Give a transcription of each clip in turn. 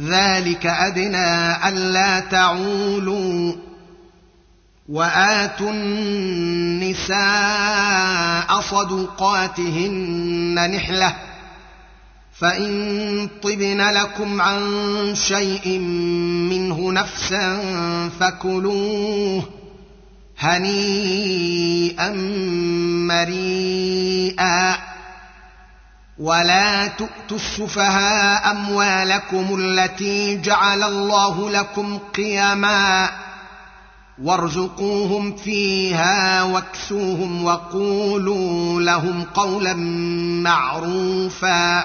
ذلك أدنى ألا تعولوا وآتوا النساء صدقاتهن نحلة فإن طبن لكم عن شيء منه نفسا فكلوه هنيئا مريئا ولا تؤتوا السفهاء اموالكم التي جعل الله لكم قيما وارزقوهم فيها واكسوهم وقولوا لهم قولا معروفا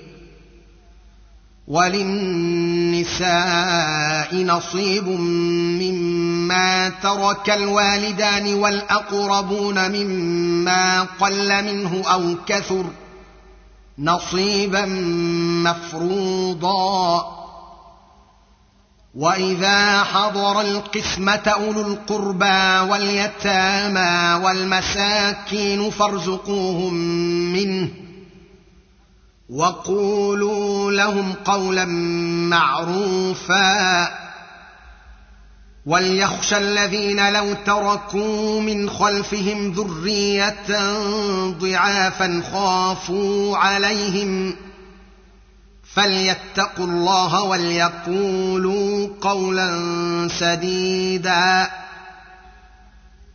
وللنساء نصيب مما ترك الوالدان والأقربون مما قل منه أو كثر نصيبا مفروضا. وإذا حضر القسمة أولو القربى واليتامى والمساكين فارزقوهم منه وقولوا لهم قولا معروفا. وليخشى الذين لو تركوا من خلفهم ذرية ضعافا خافوا عليهم. فليتقوا الله وليقولوا قولا سديدا.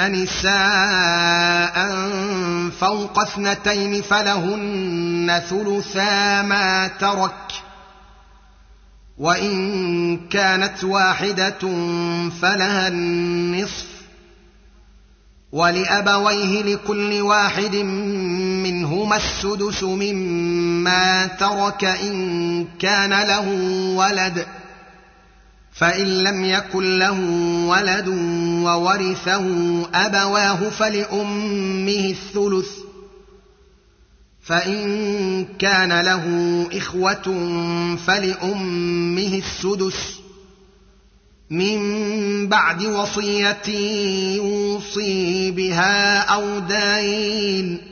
نساء فوق اثنتين فلهن ثلثا ما ترك وان كانت واحدة فلها النصف ولابويه لكل واحد منهما السدس مما ترك ان كان له ولد فإن لم يكن له ولد وورثه أبواه فلأمه الثلث فإن كان له إخوة فلأمه السدس. من بعد وصية يوصي بها أو دين.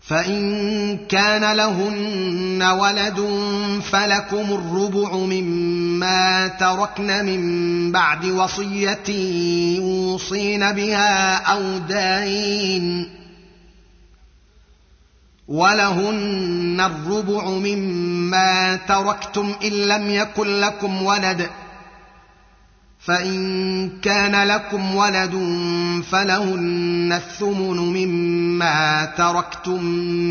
فإن كان لهن ولد فلكم الربع مما تركن من بعد وصية يوصين بها أو دين ولهن الربع مما تركتم إن لم يكن لكم ولد فإن كان لكم ولد فلهن الثمن مما تركتم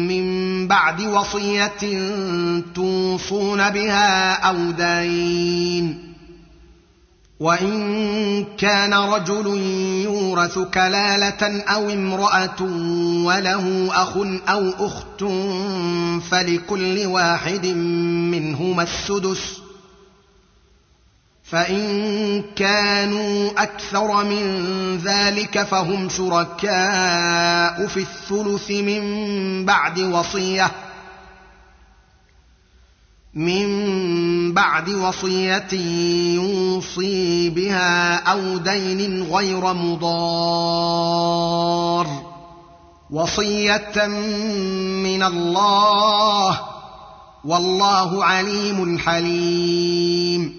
من بعد وصية توصون بها أو دين. وإن كان رجل يورث كلالة أو امرأة وله أخ أو أخت فلكل واحد منهما السدس. فإن كانوا أكثر من ذلك فهم شركاء في الثلث من بعد وصية من بعد وصية يوصي بها أو دين غير مضار. وصية من الله والله عليم حليم.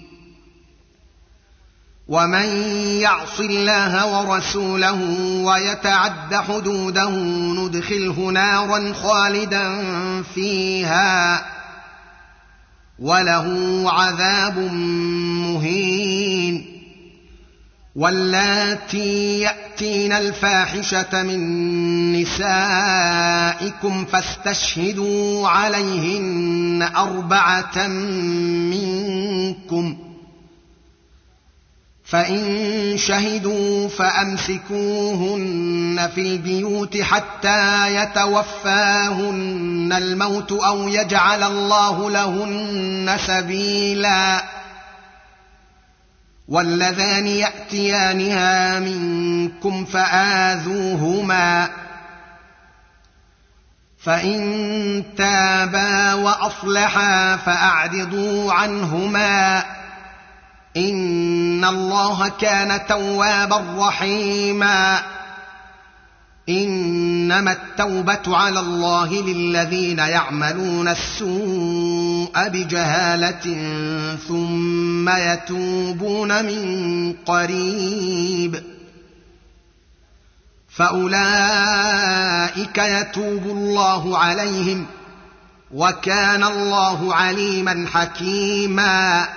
ومن يعص الله ورسوله ويتعد حدوده ندخله نارا خالدا فيها وله عذاب مهين واللاتي ياتين الفاحشه من نسائكم فاستشهدوا عليهن اربعه منكم فإن شهدوا فأمسكوهن في البيوت حتى يتوفاهن الموت أو يجعل الله لهن سبيلا واللذان يأتيانها منكم فآذوهما فإن تابا وأصلحا فأعرضوا عنهما ان الله كان توابا رحيما انما التوبه على الله للذين يعملون السوء بجهاله ثم يتوبون من قريب فاولئك يتوب الله عليهم وكان الله عليما حكيما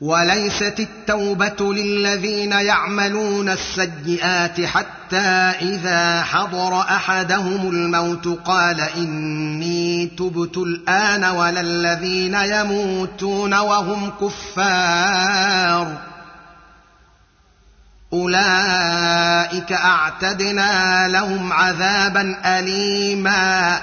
وليست التوبة للذين يعملون السيئات حتى إذا حضر أحدهم الموت قال إني تبت الآن ولا الذين يموتون وهم كفار. أولئك أعتدنا لهم عذابا أليما.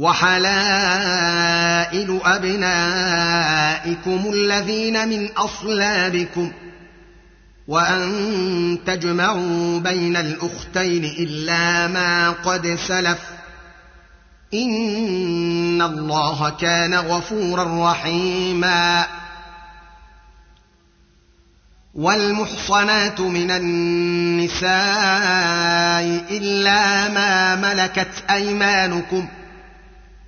وحلائل أبنائكم الذين من أصلابكم وأن تجمعوا بين الأختين إلا ما قد سلف إن الله كان غفورا رحيما والمحصنات من النساء إلا ما ملكت أيمانكم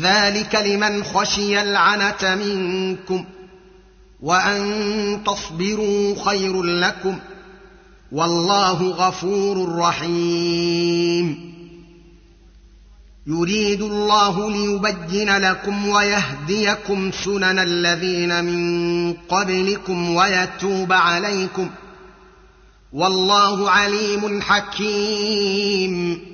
ذلك لمن خشي العنه منكم وان تصبروا خير لكم والله غفور رحيم يريد الله ليبين لكم ويهديكم سنن الذين من قبلكم ويتوب عليكم والله عليم حكيم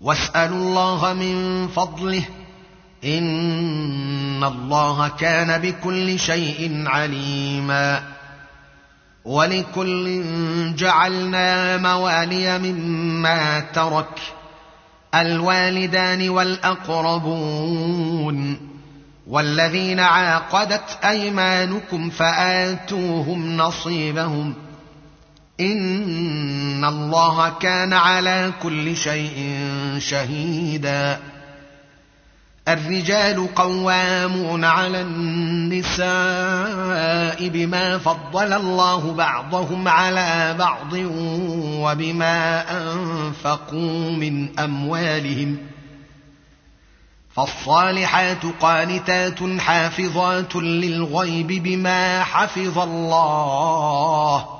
واسألوا الله من فضله. إن الله كان بكل شيء عليما. ولكل جعلنا موالي مما ترك. الوالدان والأقربون. والذين عاقدت أيمانكم فآتوهم نصيبهم. ان الله كان على كل شيء شهيدا. الرجال قوامون على النساء بما فضل الله بعضهم على بعض وبما انفقوا من اموالهم. فالصالحات قانتات حافظات للغيب بما حفظ الله.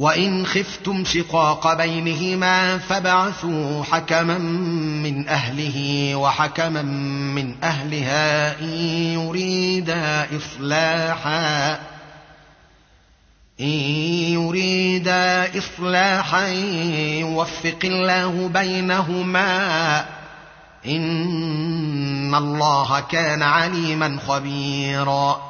وان خفتم شقاق بينهما فبعثوا حكما من اهله وحكما من اهلها ان يريدا اصلاحا ان يريدا اصلاحا يوفق الله بينهما ان الله كان عليما خبيرا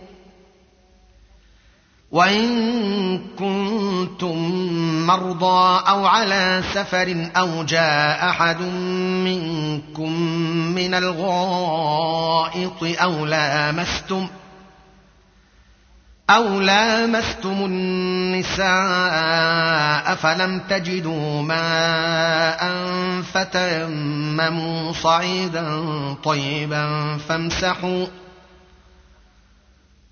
وإن كنتم مرضى أو على سفر أو جاء أحد منكم من الغائط أو لامستم أو لامستم النساء فلم تجدوا ماء فتيمموا صعيدا طيبا فامسحوا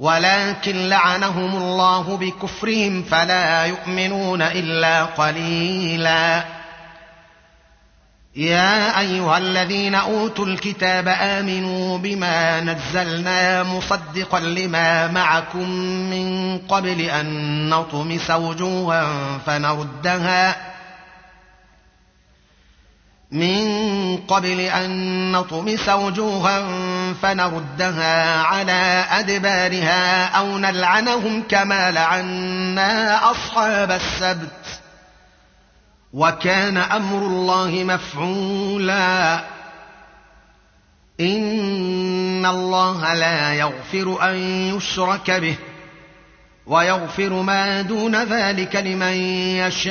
ولكن لعنهم الله بكفرهم فلا يؤمنون إلا قليلا. يا أيها الذين أوتوا الكتاب آمنوا بما نزلنا مصدقا لما معكم من قبل أن نطمس وجوها فنردها من قبل أن نطمس وجوها فنردها على أدبارها أو نلعنهم كما لعنا أصحاب السبت. وكان أمر الله مفعولا. إن الله لا يغفر أن يشرك به ويغفر ما دون ذلك لمن يشاء.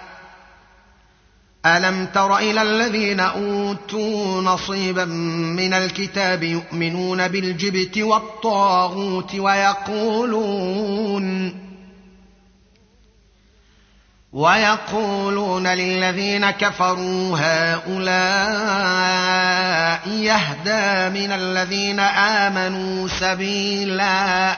ألم تر إلى الذين أوتوا نصيبا من الكتاب يؤمنون بالجبت والطاغوت ويقولون ويقولون للذين كفروا هؤلاء يهدى من الذين آمنوا سبيلا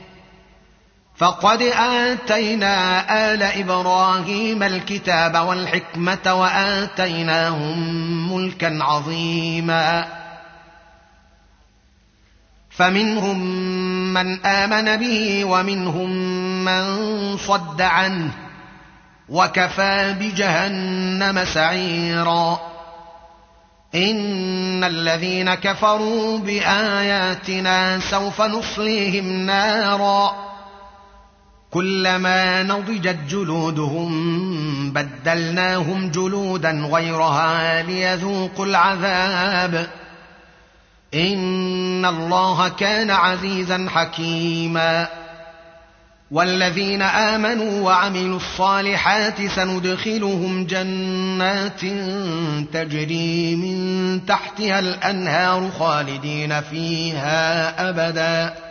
فقد آتينا آل إبراهيم الكتاب والحكمة وآتيناهم ملكا عظيما. فمنهم من آمن به ومنهم من صد عنه وكفى بجهنم سعيرا. إن الذين كفروا بآياتنا سوف نصليهم نارا. كلما نضجت جلودهم بدلناهم جلودا غيرها ليذوقوا العذاب. إن الله كان عزيزا حكيما. والذين آمنوا وعملوا الصالحات سندخلهم جنات تجري من تحتها الأنهار خالدين فيها أبدا.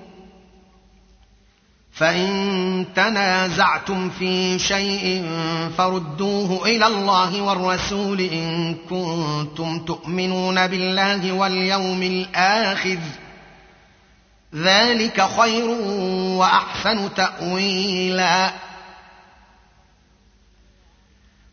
فإن تنازعتم في شيء فردوه إلى الله والرسول إن كنتم تؤمنون بالله واليوم الآخر ذلك خير وأحسن تأويلا.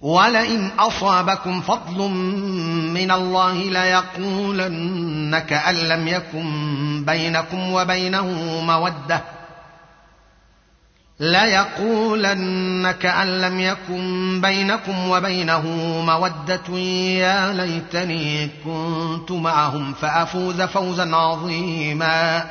ولئن أصابكم فضل من الله ليقولن كان لم يكن بينكم وبينه مودة. ليقولن كأن لم يكن بينكم وبينه مودة. يا ليتني كنت معهم فأفوز فوزا عظيما.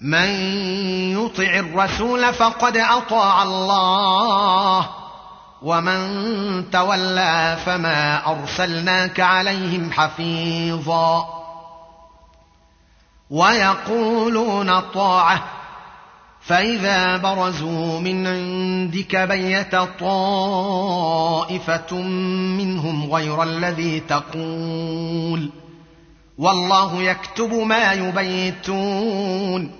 من يطع الرسول فقد أطاع الله. ومن تولى فما أرسلناك عليهم حفيظا. ويقولون طاعة. فإذا برزوا من عندك بيت طائفة منهم غير الذي تقول. والله يكتب ما يبيتون.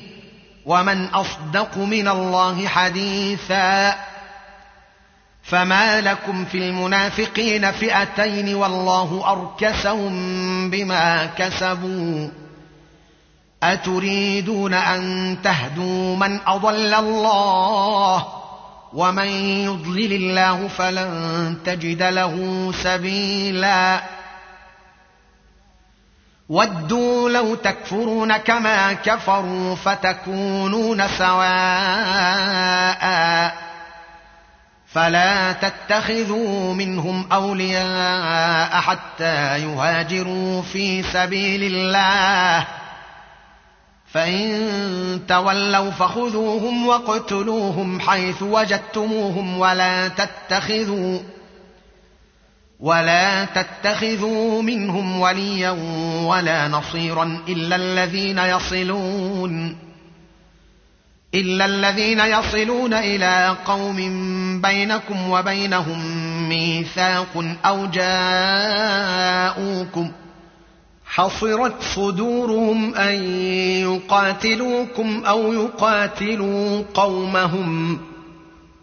ومن أصدق من الله حديثا فما لكم في المنافقين فئتين والله أركسهم بما كسبوا أتريدون أن تهدوا من أضل الله ومن يضلل الله فلن تجد له سبيلا ودوا لو تكفرون كما كفروا فتكونون سواء فلا تتخذوا منهم أولياء حتى يهاجروا في سبيل الله. فإن تولوا فخذوهم واقتلوهم حيث وجدتموهم ولا تتخذوا ولا تتخذوا منهم وليا ولا نصيرا إلا الذين يصلون إلا الذين يصلون إلى قوم بينكم وبينهم ميثاق أو جاءوكم حصرت صدورهم أن يقاتلوكم أو يقاتلوا قومهم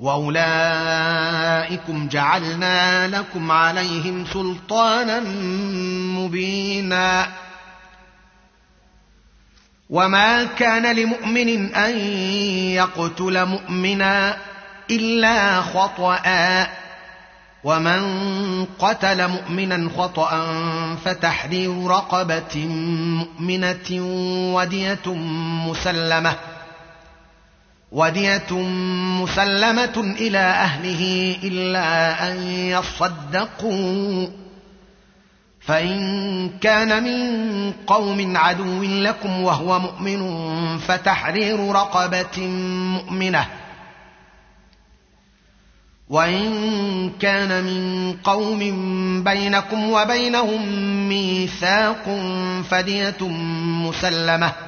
واولئكم جعلنا لكم عليهم سلطانا مبينا وما كان لمؤمن ان يقتل مؤمنا الا خطأ ومن قتل مؤمنا خطا فتحرير رقبه مؤمنه وديه مسلمه ودية مسلمة إلى أهله إلا أن يصدقوا. فإن كان من قوم عدو لكم وهو مؤمن فتحرير رقبة مؤمنة. وإن كان من قوم بينكم وبينهم ميثاق فدية مسلمة.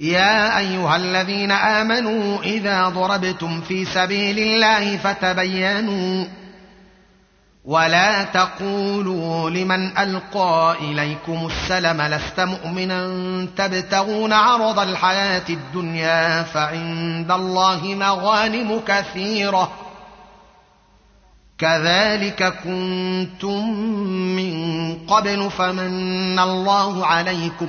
يا أيها الذين آمنوا إذا ضربتم في سبيل الله فتبينوا ولا تقولوا لمن ألقى إليكم السلم لست مؤمنا تبتغون عرض الحياة الدنيا فعند الله مغانم كثيرة كذلك كنتم من قبل فمن الله عليكم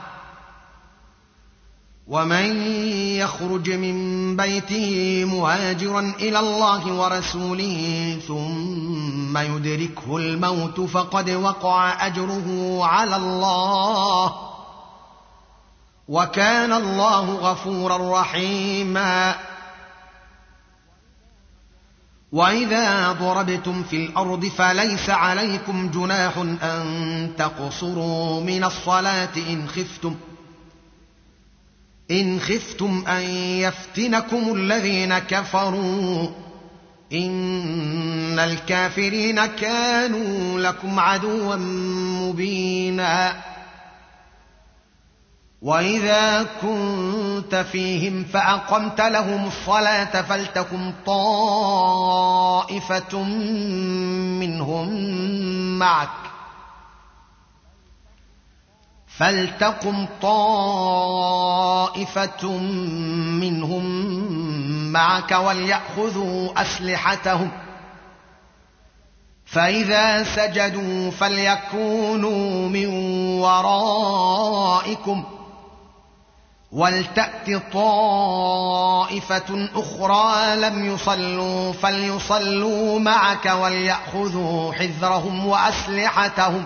ومن يخرج من بيته مهاجرا إلى الله ورسوله ثم يدركه الموت فقد وقع اجره على الله وكان الله غفورا رحيما واذا ضربتم في الأرض فليس عليكم جناح ان تقصروا من الصلاه ان خفتم إن خفتم أن يفتنكم الذين كفروا إن الكافرين كانوا لكم عدوا مبينا وإذا كنت فيهم فأقمت لهم الصلاة فلتكن طائفة منهم معك فلتقم طائفه منهم معك ولياخذوا اسلحتهم فاذا سجدوا فليكونوا من ورائكم ولتات طائفه أخرى لم يصلوا فليصلوا معك ولياخذوا حذرهم واسلحتهم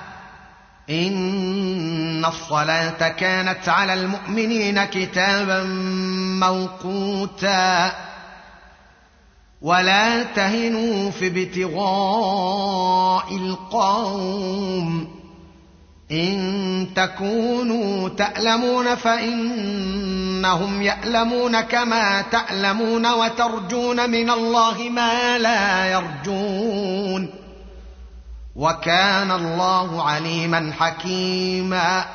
إن الصلاة كانت على المؤمنين كتابا موقوتا. ولا تهنوا في ابتغاء القوم. إن تكونوا تألمون فإنهم يألمون كما تألمون وترجون من الله ما لا يرجون. وكان الله عليما حكيما.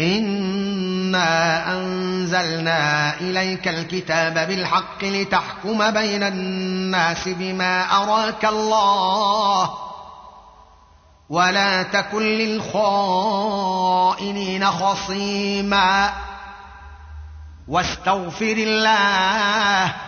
إنا أنزلنا إليك الكتاب بالحق لتحكم بين الناس بما أراك الله. ولا تكن للخائنين خصيما. واستغفر الله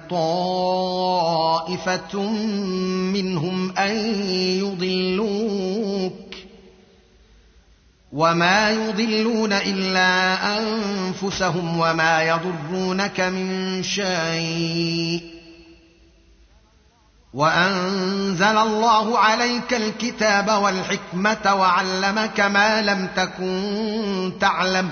طائفه منهم ان يضلوك وما يضلون الا انفسهم وما يضرونك من شيء وانزل الله عليك الكتاب والحكمه وعلمك ما لم تكن تعلم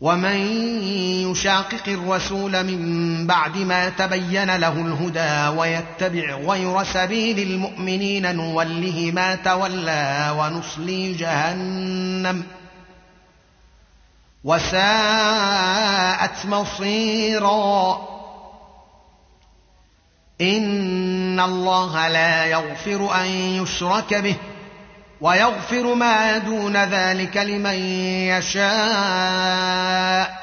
ومن يشاقق الرسول من بعد ما تبين له الهدى ويتبع غير سبيل المؤمنين نوله ما تولى ونصلي جهنم وساءت مصيرا. إن الله لا يغفر أن يشرك به. ويغفر ما دون ذلك لمن يشاء.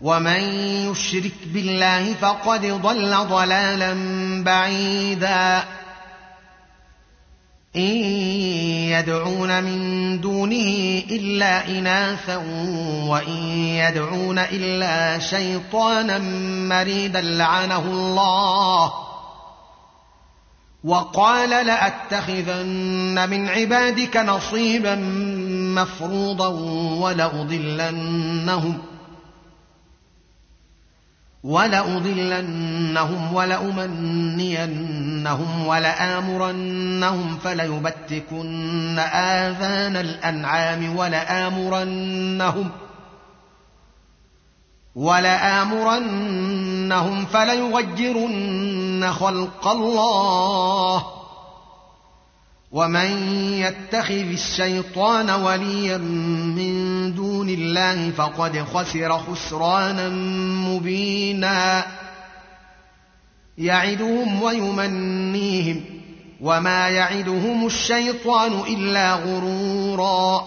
ومن يشرك بالله فقد ضل ضلالا بعيدا. إن يدعون من دونه إلا اناثا وإن يدعون إلا شيطانا مريدا لعنه الله. وقال لأتخذن من عبادك نصيبا مفروضا ولأضلنهم ولأضلنهم ولأمنينهم ولآمرنهم فليبتكن آذان الأنعام ولآمرنهم ولآمرنهم فليغيرن خلق الله ومن يتخذ الشيطان وليا من دون الله فقد خسر خسرانا مبينا يعدهم ويمنيهم وما يعدهم الشيطان الا غرورا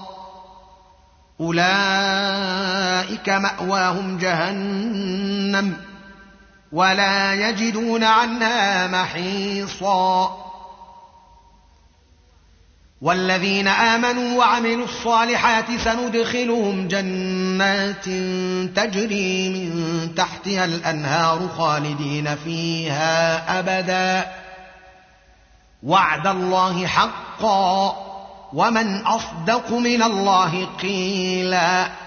اولئك ماواهم جهنم ولا يجدون عنها محيصا. والذين آمنوا وعملوا الصالحات سندخلهم جنات تجري من تحتها الأنهار خالدين فيها أبدا. وعد الله حقا. ومن أصدق من الله قيلا.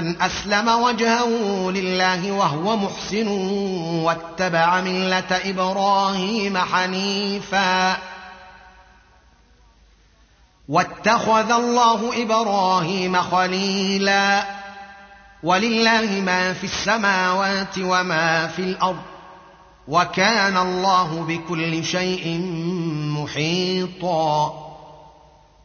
أسلم وجهه لله وهو محسن واتبع ملة إبراهيم حنيفا. واتخذ الله إبراهيم خليلا. ولله ما في السماوات وما في الأرض. وكان الله بكل شيء محيطا.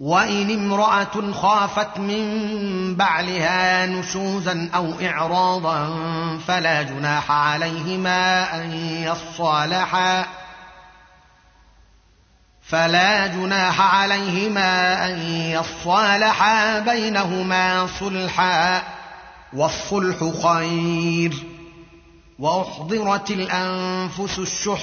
وإن امرأة خافت من بعلها نشوزا أو إعراضا فلا جناح عليهما أن يصالحا فلا جناح عليهما أن يصالحا بينهما صلحا والصلح خير وأحضرت الأنفس الشح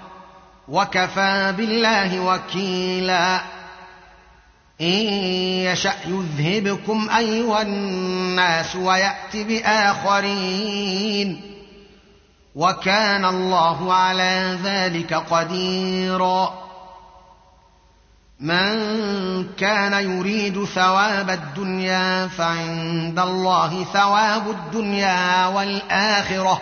وكفى بالله وكيلا. إن يشأ يذهبكم أيها الناس ويات بآخرين. وكان الله على ذلك قديرا. من كان يريد ثواب الدنيا فعند الله ثواب الدنيا والآخرة.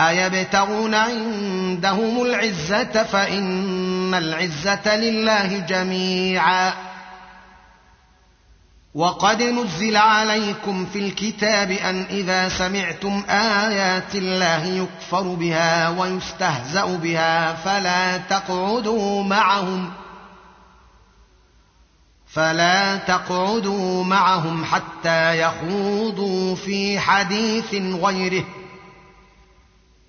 أيبتغون عندهم العزة فإن العزة لله جميعا. وقد نزل عليكم في الكتاب أن إذا سمعتم آيات الله يكفر بها ويستهزأ بها فلا تقعدوا معهم. فلا تقعدوا معهم حتى يخوضوا في حديث غيره.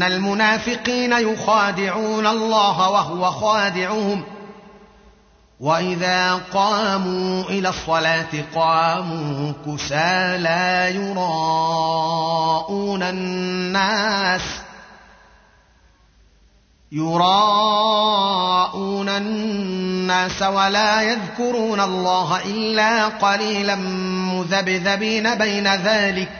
إن المنافقين يخادعون الله وهو خادعهم. وإذا قاموا إلى الصلاة قاموا كسى لا يراءون الناس. يراءون الناس ولا يذكرون الله إلا قليلا مذبذبين بين ذلك.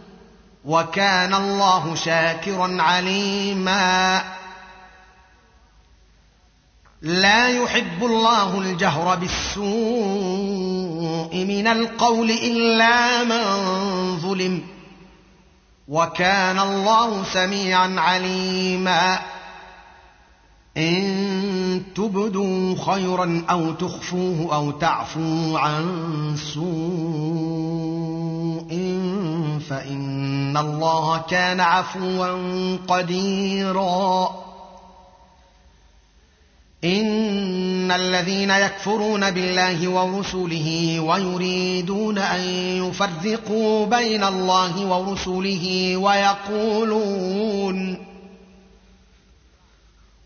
وكان الله شاكرا عليما. لا يحب الله الجهر بالسوء من القول إلا من ظلم. وكان الله سميعا عليما. إن تبدوا خيرا أو تخفوه أو تعفوا عن سوء فإن الله كان عفوا قديرا. إن الذين يكفرون بالله ورسله ويريدون أن يفرقوا بين الله ورسله ويقولون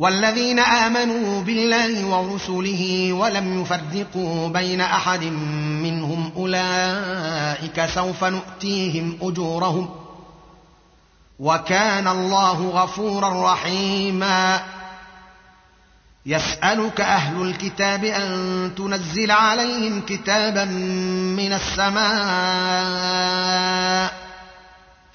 والذين آمنوا بالله ورسله ولم يفرقوا بين أحد منهم أولئك سوف نؤتيهم أجورهم وكان الله غفورا رحيما. يسألك أهل الكتاب أن تنزل عليهم كتابا من السماء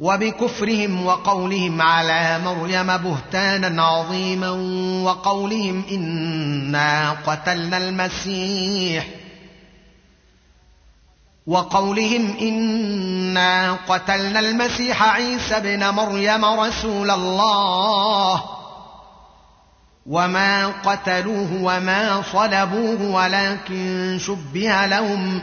وبكفرهم وقولهم على مريم بهتانا عظيما وقولهم إنا قتلنا المسيح. وقولهم إنا قتلنا المسيح عيسى ابن مريم رسول الله. وما قتلوه وما صلبوه ولكن شبه لهم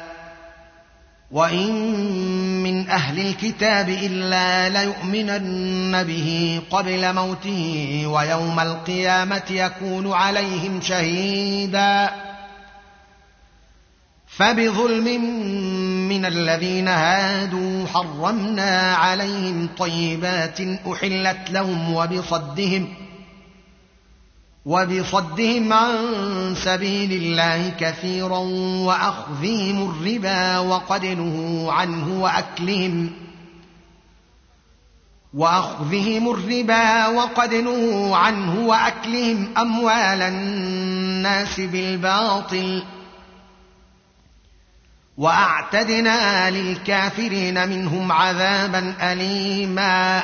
وان من أهل الكتاب الا ليؤمنن به قبل موته ويوم القيامه يكون عليهم شهيدا فبظلم من الذين هادوا حرمنا عليهم طيبات احلت لهم وبصدهم وبصدهم عن سبيل الله كثيرا وأخذهم الربا وقد نهوا عنه وأكلهم وأخذهم الربا وقد نهوا عنه وأكلهم أموال الناس بالباطل وأعتدنا للكافرين منهم عذابا أليما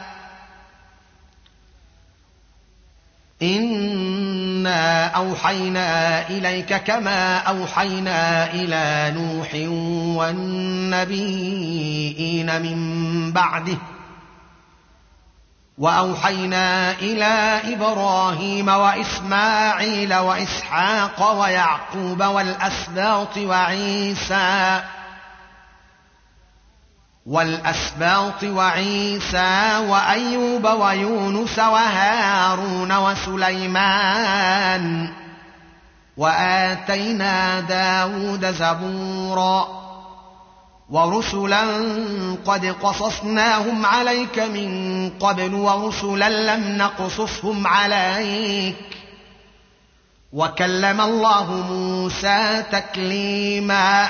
انا اوحينا اليك كما اوحينا إلى نوح والنبيين من بعده واوحينا إلى إبراهيم واسماعيل واسحاق ويعقوب والاسباط وعيسى والأسباط وعيسى وأيوب ويونس وهارون وسليمان وآتينا داود زبورا ورسلا قد قصصناهم عليك من قبل ورسلا لم نقصصهم عليك وكلم الله موسى تكليما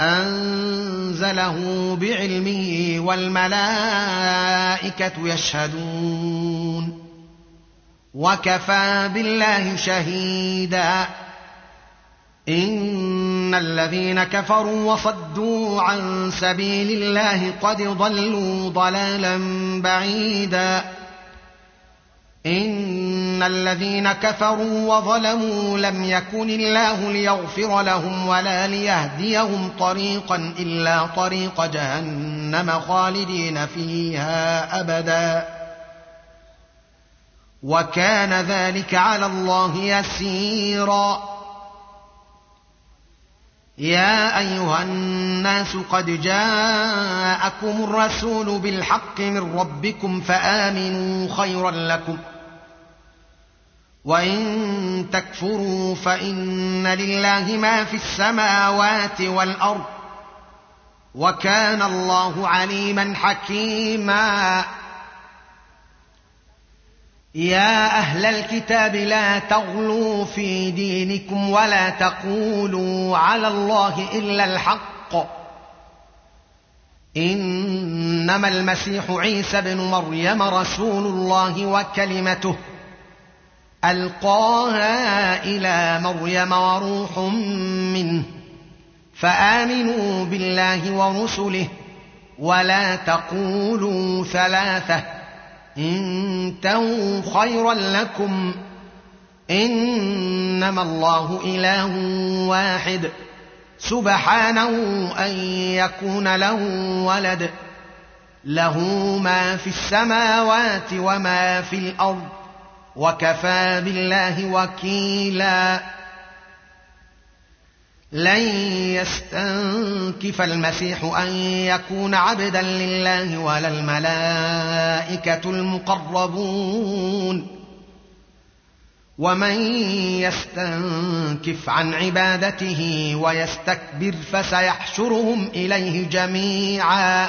أنزله بعلمه والملائكة يشهدون وكفى بالله شهيدا إن الذين كفروا وصدوا عن سبيل الله قد ضلوا ضلالا بعيدا إن الذين كفروا وظلموا لم يكن الله ليغفر لهم ولا ليهديهم طريقا إلا طريق جهنم خالدين فيها أبدا. وكان ذلك على الله يسيرا. يا أيها الناس قد جاءكم الرسول بالحق من ربكم فآمنوا خيرا لكم. وان تكفروا فان لله ما في السماوات والارض وكان الله عليما حكيما يا أهل الكتاب لا تغلوا في دينكم ولا تقولوا على الله الا الحق انما المسيح عيسى بن مريم رسول الله وكلمته ألقاها إلى مريم وروح منه فآمنوا بالله ورسله ولا تقولوا ثلاثة انتهوا خيرا لكم إنما الله إله واحد سبحانه أن يكون له ولد له ما في السماوات وما في الأرض وكفى بالله وكيلا. لن يستنكف المسيح أن يكون عبدا لله ولا الملائكة المقربون. ومن يستنكف عن عبادته ويستكبر فسيحشرهم إليه جميعا.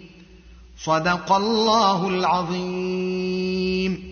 صدق الله العظيم.